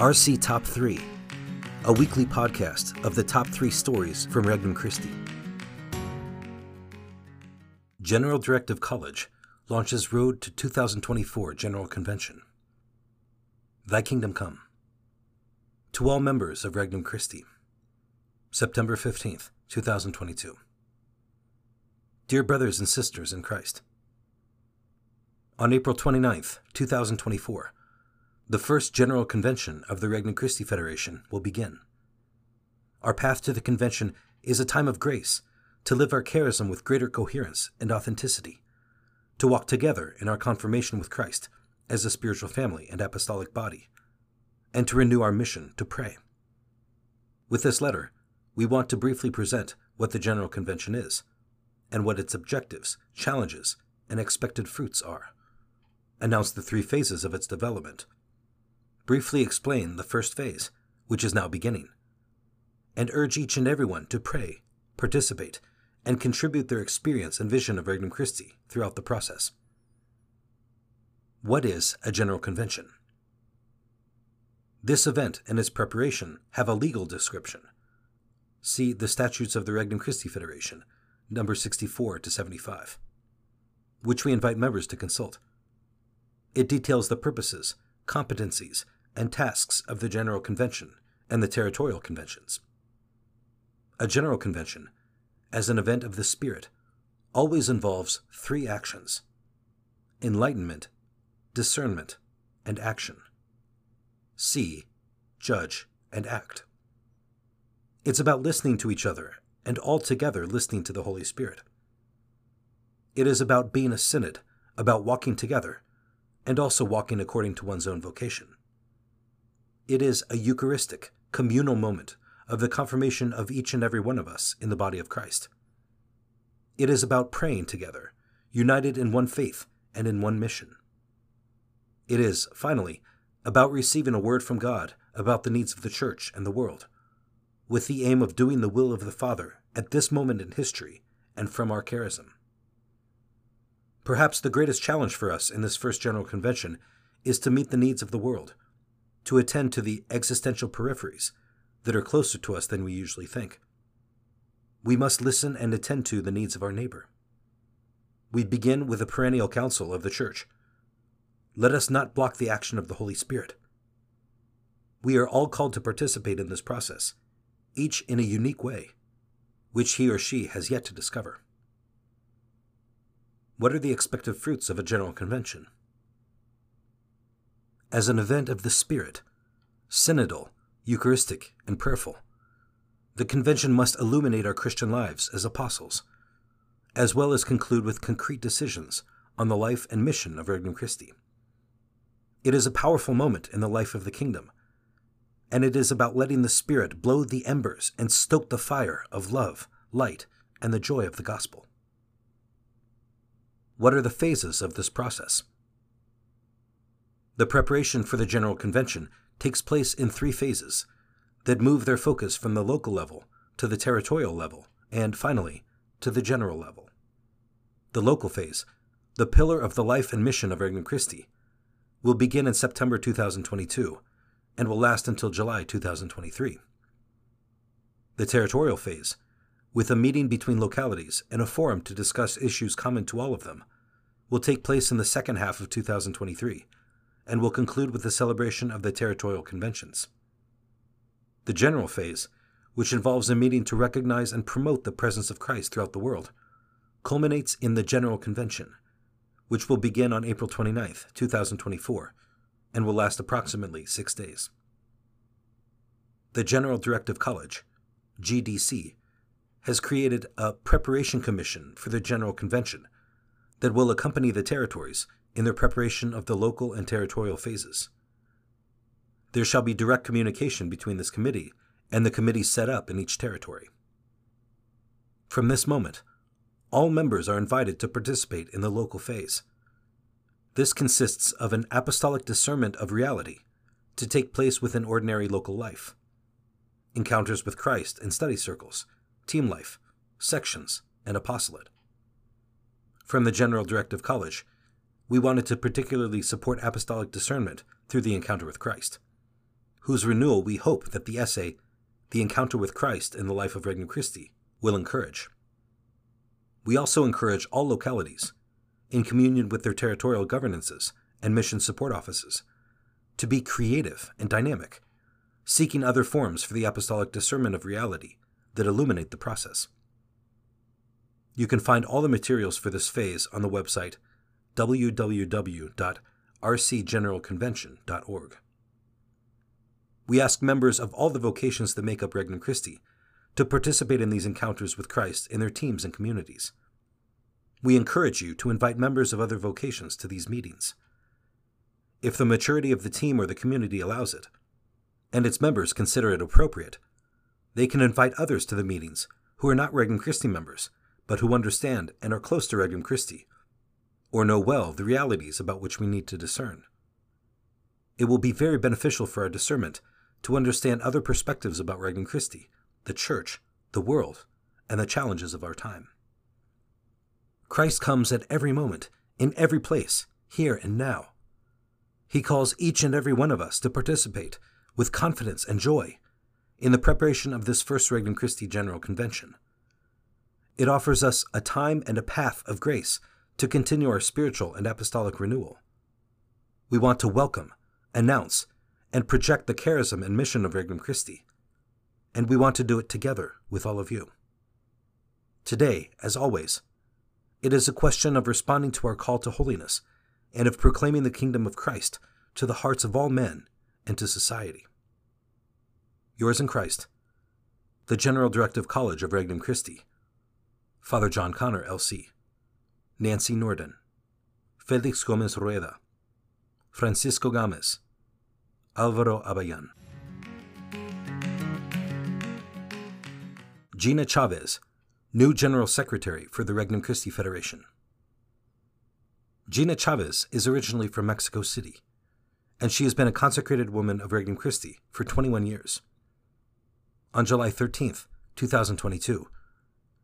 RC Top 3, a weekly podcast of the top three stories from Regnum Christi. General Directive College launches Road to 2024 General Convention. Thy Kingdom Come. To all members of Regnum Christi, September 15th, 2022. Dear brothers and sisters in Christ, on April 29th, 2024, the first General Convention of the Regnum Christi Federation will begin. Our path to the convention is a time of grace to live our charism with greater coherence and authenticity, to walk together in our confirmation with Christ as a spiritual family and apostolic body, and to renew our mission to pray. With this letter, we want to briefly present what the General Convention is, and what its objectives, challenges, and expected fruits are, announce the three phases of its development briefly explain the first phase, which is now beginning, and urge each and everyone to pray, participate, and contribute their experience and vision of Regnum Christi throughout the process. What is a General Convention? This event and its preparation have a legal description. See the Statutes of the Regnum Christi Federation, number 64 to 75, which we invite members to consult. It details the purposes, competencies, and tasks of the General Convention and the territorial conventions. A General Convention, as an event of the Spirit, always involves three actions enlightenment, discernment, and action. See, judge, and act. It's about listening to each other and all together listening to the Holy Spirit. It is about being a synod, about walking together, and also walking according to one's own vocation. It is a Eucharistic, communal moment of the confirmation of each and every one of us in the body of Christ. It is about praying together, united in one faith and in one mission. It is, finally, about receiving a word from God about the needs of the church and the world, with the aim of doing the will of the Father at this moment in history and from our charism. Perhaps the greatest challenge for us in this first General Convention is to meet the needs of the world to attend to the existential peripheries that are closer to us than we usually think. We must listen and attend to the needs of our neighbor. We begin with a perennial council of the Church. Let us not block the action of the Holy Spirit. We are all called to participate in this process, each in a unique way, which he or she has yet to discover. What are the expected fruits of a general convention? As an event of the Spirit, synodal, Eucharistic, and prayerful. The convention must illuminate our Christian lives as apostles, as well as conclude with concrete decisions on the life and mission of Regnum Christi. It is a powerful moment in the life of the kingdom, and it is about letting the Spirit blow the embers and stoke the fire of love, light, and the joy of the gospel. What are the phases of this process? The preparation for the General Convention takes place in three phases that move their focus from the local level to the territorial level and, finally, to the general level. The local phase, the pillar of the life and mission of Regnum Christi, will begin in September 2022 and will last until July 2023. The territorial phase, with a meeting between localities and a forum to discuss issues common to all of them, will take place in the second half of 2023 and will conclude with the celebration of the territorial conventions. The general phase, which involves a meeting to recognize and promote the presence of Christ throughout the world, culminates in the General Convention, which will begin on April 29, 2024, and will last approximately six days. The General Directive College, GDC, has created a preparation commission for the General Convention that will accompany the territories in their preparation of the local and territorial phases. There shall be direct communication between this committee and the committees set up in each territory. From this moment, all members are invited to participate in the local phase. This consists of an apostolic discernment of reality to take place within ordinary local life, encounters with Christ in study circles, team life, sections, and apostolate. From the General Directive College, we wanted to particularly support apostolic discernment through the encounter with Christ. whose renewal we hope that the essay, The Encounter with Christ in the Life of Regnum Christi, will encourage. We also encourage all localities, in communion with their territorial governances and mission support offices, to be creative and dynamic, seeking other forms for the apostolic discernment of reality that illuminate the process. You can find all the materials for this phase on the website www.rcgeneralconvention.org. We ask members of all the vocations that make up Regnum Christi to participate in these encounters with Christ in their teams and communities. We encourage you to invite members of other vocations to these meetings. If the maturity of the team or the community allows it, and its members consider it appropriate, they can invite others to the meetings who are not Regnum Christi members, but who understand and are close to Regnum Christi, or know well the realities about which we need to discern. It will be very beneficial for our discernment to understand other perspectives about Regnum Christi, the Church, the world, and the challenges of our time. Christ comes at every moment, in every place, here and now. He calls each and every one of us to participate with confidence and joy in the preparation of this first Regnum Christi General Convention. It offers us a time and a path of grace to continue our spiritual and apostolic renewal. We want to welcome, announce, and project the charism and mission of Regnum Christi. And we want to do it together with all of you. Today, as always, it is a question of responding to our call to holiness and of proclaiming the kingdom of Christ to the hearts of all men and to society. Yours in Christ, the General Directive College of Regnum Christi, Father John Connor, L.C., Nancy Nohrden, Felix Gomez Rueda, Francisco Gomez, Alvaro Abellán. Gina Chavez, new General Secretary for the Regnum Christi Federation. Gina Chavez is originally from Mexico City, and she has been a consecrated woman of Regnum Christi for 21 years. On July 13, 2022,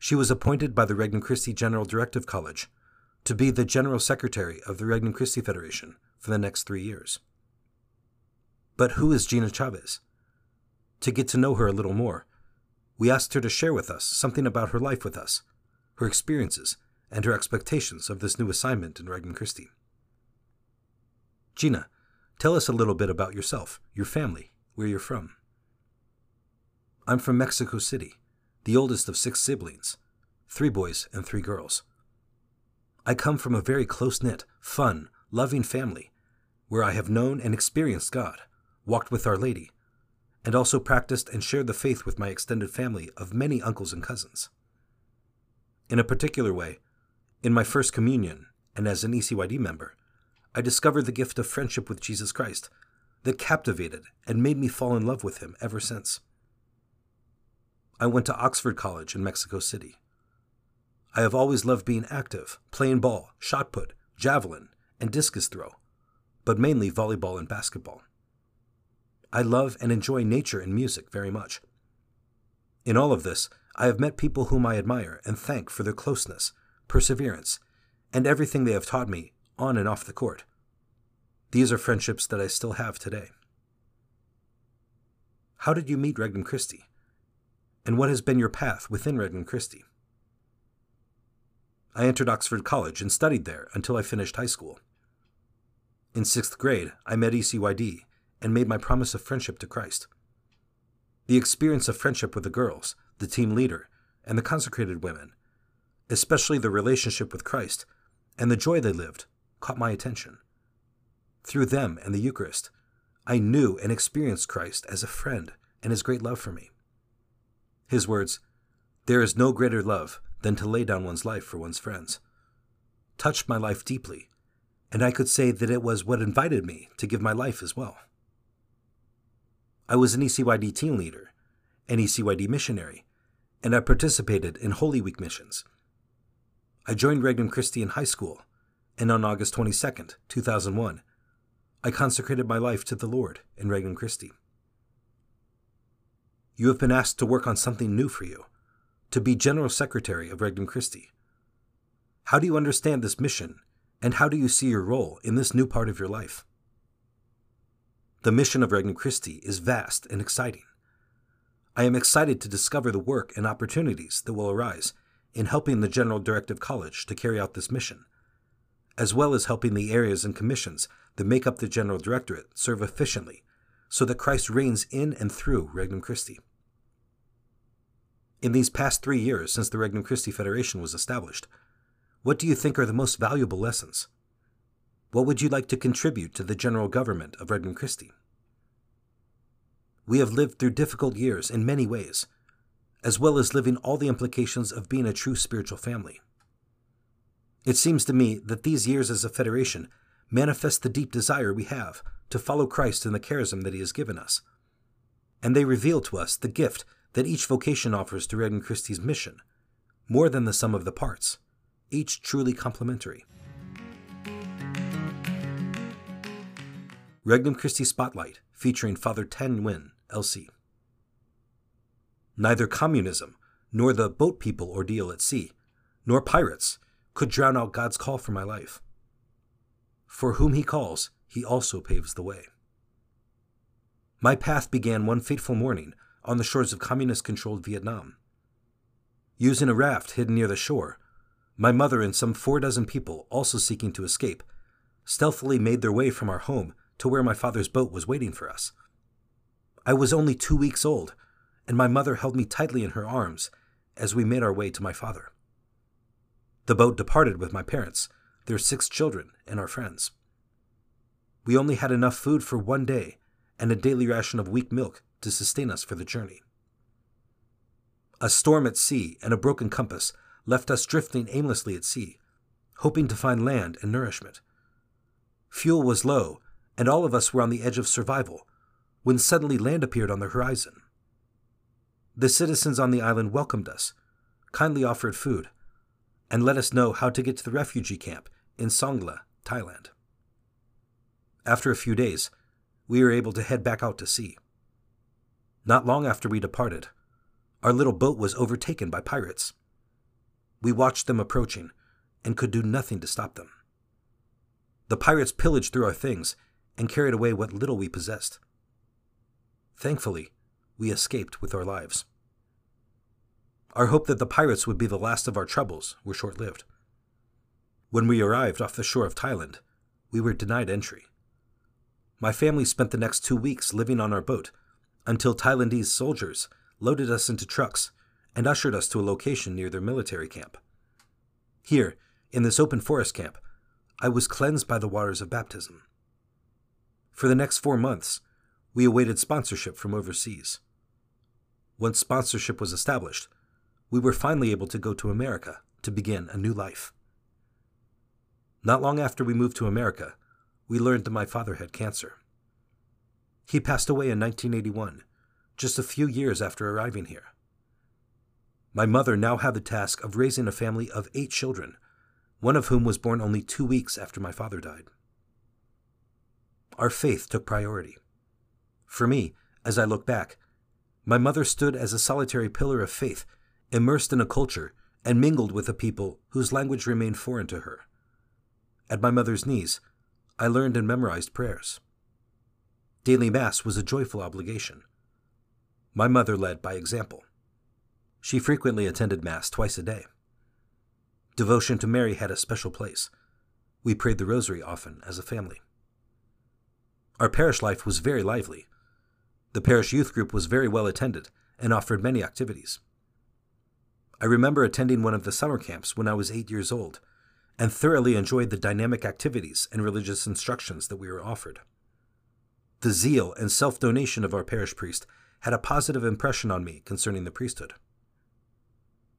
she was appointed by the Regnum Christi General Directive College to be the General Secretary of the Regnum Christi Federation for the next three years. But who is Gina Chavez? To get to know her a little more, we asked her to share with us something about her life with us, her experiences, and her expectations of this new assignment in Regnum Christi. Gina, tell us a little bit about yourself, your family, where you're from. I'm from Mexico City, the oldest of six siblings, three boys and three girls. I come from a very close knit, fun, loving family where I have known and experienced God walked with Our Lady, and also practiced and shared the faith with my extended family of many uncles and cousins. In a particular way, in my first communion and as an ECYD member, I discovered the gift of friendship with Jesus Christ that captivated and made me fall in love with him ever since. I went to Oxford College in Mexico City. I have always loved being active, playing ball, shot put, javelin, and discus throw, but mainly volleyball and basketball. I love and enjoy nature and music very much. In all of this, I have met people whom I admire and thank for their closeness, perseverance, and everything they have taught me on and off the court. These are friendships that I still have today. How did you meet Regnum Christi? And what has been your path within Regnum Christi? I entered Oxford College and studied there until I finished high school. In sixth grade, I met ECYD and made my promise of friendship to Christ. The experience of friendship with the girls, the team leader, and the consecrated women, especially the relationship with Christ and the joy they lived, caught my attention. Through them and the Eucharist, I knew and experienced Christ as a friend and his great love for me. His words, There is no greater love than to lay down one's life for one's friends, touched my life deeply, and I could say that it was what invited me to give my life as well. I was an ECYD team leader, an ECYD missionary, and I participated in Holy Week missions. I joined Regnum Christi in high school, and on August 22, 2001, I consecrated my life to the Lord in Regnum Christi. You have been asked to work on something new for you, to be General Secretary of Regnum Christi. How do you understand this mission, and how do you see your role in this new part of your life? the mission of Regnum Christi is vast and exciting. I am excited to discover the work and opportunities that will arise in helping the General Directive College to carry out this mission, as well as helping the areas and commissions that make up the General Directorate serve efficiently so that Christ reigns in and through Regnum Christi. In these past three years since the Regnum Christi Federation was established, what do you think are the most valuable lessons? What would you like to contribute to the general government of Regnum Christi? We have lived through difficult years in many ways, as well as living all the implications of being a true spiritual family. It seems to me that these years as a federation manifest the deep desire we have to follow Christ in the charism that He has given us. And they reveal to us the gift that each vocation offers to Regnum Christi's mission, more than the sum of the parts, each truly complementary. Regnum Christi Spotlight, featuring Father Tan Nguyen, LC. Neither communism, nor the boat people ordeal at sea, nor pirates could drown out God's call for my life. For whom he calls, he also paves the way. My path began one fateful morning on the shores of communist controlled Vietnam. Using a raft hidden near the shore, my mother and some four dozen people, also seeking to escape, stealthily made their way from our home to where my father's boat was waiting for us. I was only two weeks old, and my mother held me tightly in her arms as we made our way to my father. The boat departed with my parents, their six children, and our friends. We only had enough food for one day and a daily ration of weak milk to sustain us for the journey. A storm at sea and a broken compass left us drifting aimlessly at sea, hoping to find land and nourishment. Fuel was low, and all of us were on the edge of survival when suddenly land appeared on the horizon. The citizens on the island welcomed us, kindly offered food, and let us know how to get to the refugee camp in Songkhla, Thailand. After a few days, we were able to head back out to sea. Not long after we departed, our little boat was overtaken by pirates. We watched them approaching and could do nothing to stop them. The pirates pillaged through our things and carried away what little we possessed. Thankfully, we escaped with our lives. Our hope that the pirates would be the last of our troubles were short lived. When we arrived off the shore of Thailand, we were denied entry. My family spent the next two weeks living on our boat until Thailandese soldiers loaded us into trucks and ushered us to a location near their military camp. Here, in this open forest camp, I was cleansed by the waters of baptism. For the next four months, we awaited sponsorship from overseas. Once sponsorship was established, we were finally able to go to America to begin a new life. Not long after we moved to America, we learned that my father had cancer. He passed away in 1981, just a few years after arriving here. My mother now had the task of raising a family of eight children, one of whom was born only two weeks after my father died. Our faith took priority. For me, as I look back, my mother stood as a solitary pillar of faith, immersed in a culture and mingled with a people whose language remained foreign to her. At my mother's knees, I learned and memorized prayers. Daily Mass was a joyful obligation. My mother led by example. She frequently attended Mass twice a day. Devotion to Mary had a special place. We prayed the Rosary often as a family. Our parish life was very lively. The parish youth group was very well attended and offered many activities. I remember attending one of the summer camps when I was eight years old and thoroughly enjoyed the dynamic activities and religious instructions that we were offered. The zeal and self donation of our parish priest had a positive impression on me concerning the priesthood.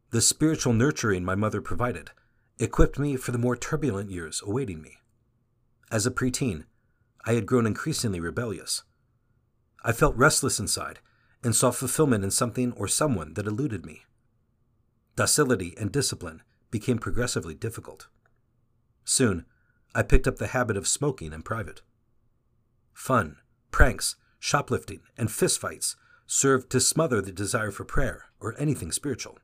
The spiritual nurturing my mother provided equipped me for the more turbulent years awaiting me. As a preteen, I had grown increasingly rebellious. I felt restless inside and saw fulfillment in something or someone that eluded me. Docility and discipline became progressively difficult. Soon, I picked up the habit of smoking in private. Fun, pranks, shoplifting, and fistfights served to smother the desire for prayer or anything spiritual.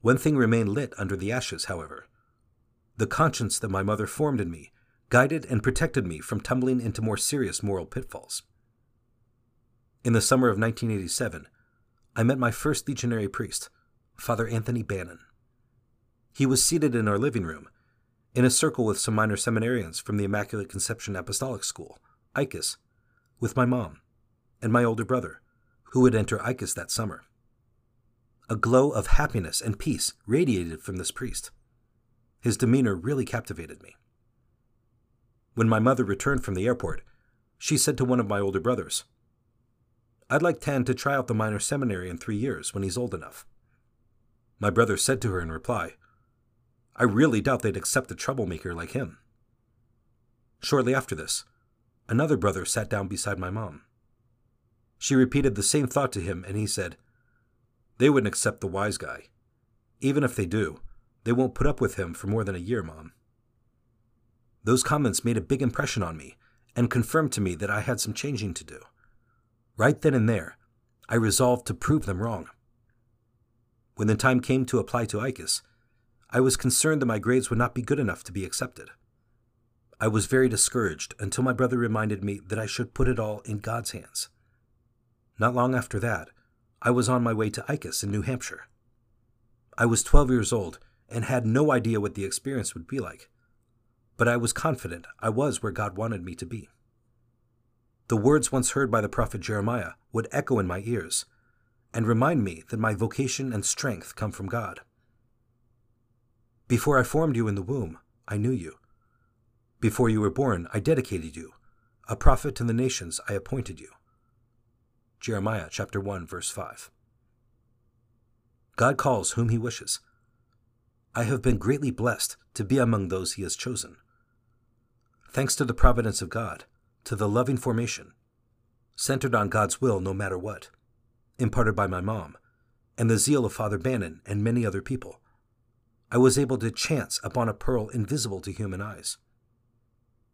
One thing remained lit under the ashes, however the conscience that my mother formed in me guided and protected me from tumbling into more serious moral pitfalls. In the summer of 1987, I met my first legionary priest, Father Anthony Bannon. He was seated in our living room, in a circle with some minor seminarians from the Immaculate Conception Apostolic School, ICAS, with my mom and my older brother, who would enter ICAS that summer. A glow of happiness and peace radiated from this priest. His demeanor really captivated me. When my mother returned from the airport, she said to one of my older brothers, I'd like Tan to try out the minor seminary in three years when he's old enough. My brother said to her in reply, I really doubt they'd accept a troublemaker like him. Shortly after this, another brother sat down beside my mom. She repeated the same thought to him, and he said, They wouldn't accept the wise guy. Even if they do, they won't put up with him for more than a year, Mom. Those comments made a big impression on me and confirmed to me that I had some changing to do. Right then and there, I resolved to prove them wrong. When the time came to apply to ICAS, I was concerned that my grades would not be good enough to be accepted. I was very discouraged until my brother reminded me that I should put it all in God's hands. Not long after that, I was on my way to ICAS in New Hampshire. I was 12 years old and had no idea what the experience would be like, but I was confident I was where God wanted me to be. The words once heard by the prophet Jeremiah would echo in my ears and remind me that my vocation and strength come from God. Before I formed you in the womb, I knew you. Before you were born, I dedicated you. A prophet to the nations, I appointed you. Jeremiah chapter 1 verse 5. God calls whom he wishes. I have been greatly blessed to be among those he has chosen. Thanks to the providence of God, to the loving formation, centered on God's will no matter what, imparted by my mom, and the zeal of Father Bannon and many other people, I was able to chance upon a pearl invisible to human eyes.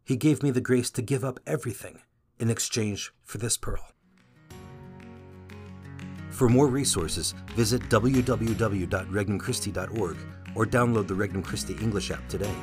He gave me the grace to give up everything in exchange for this pearl. For more resources, visit www.regnumchristi.org or download the Regnum Christi English app today.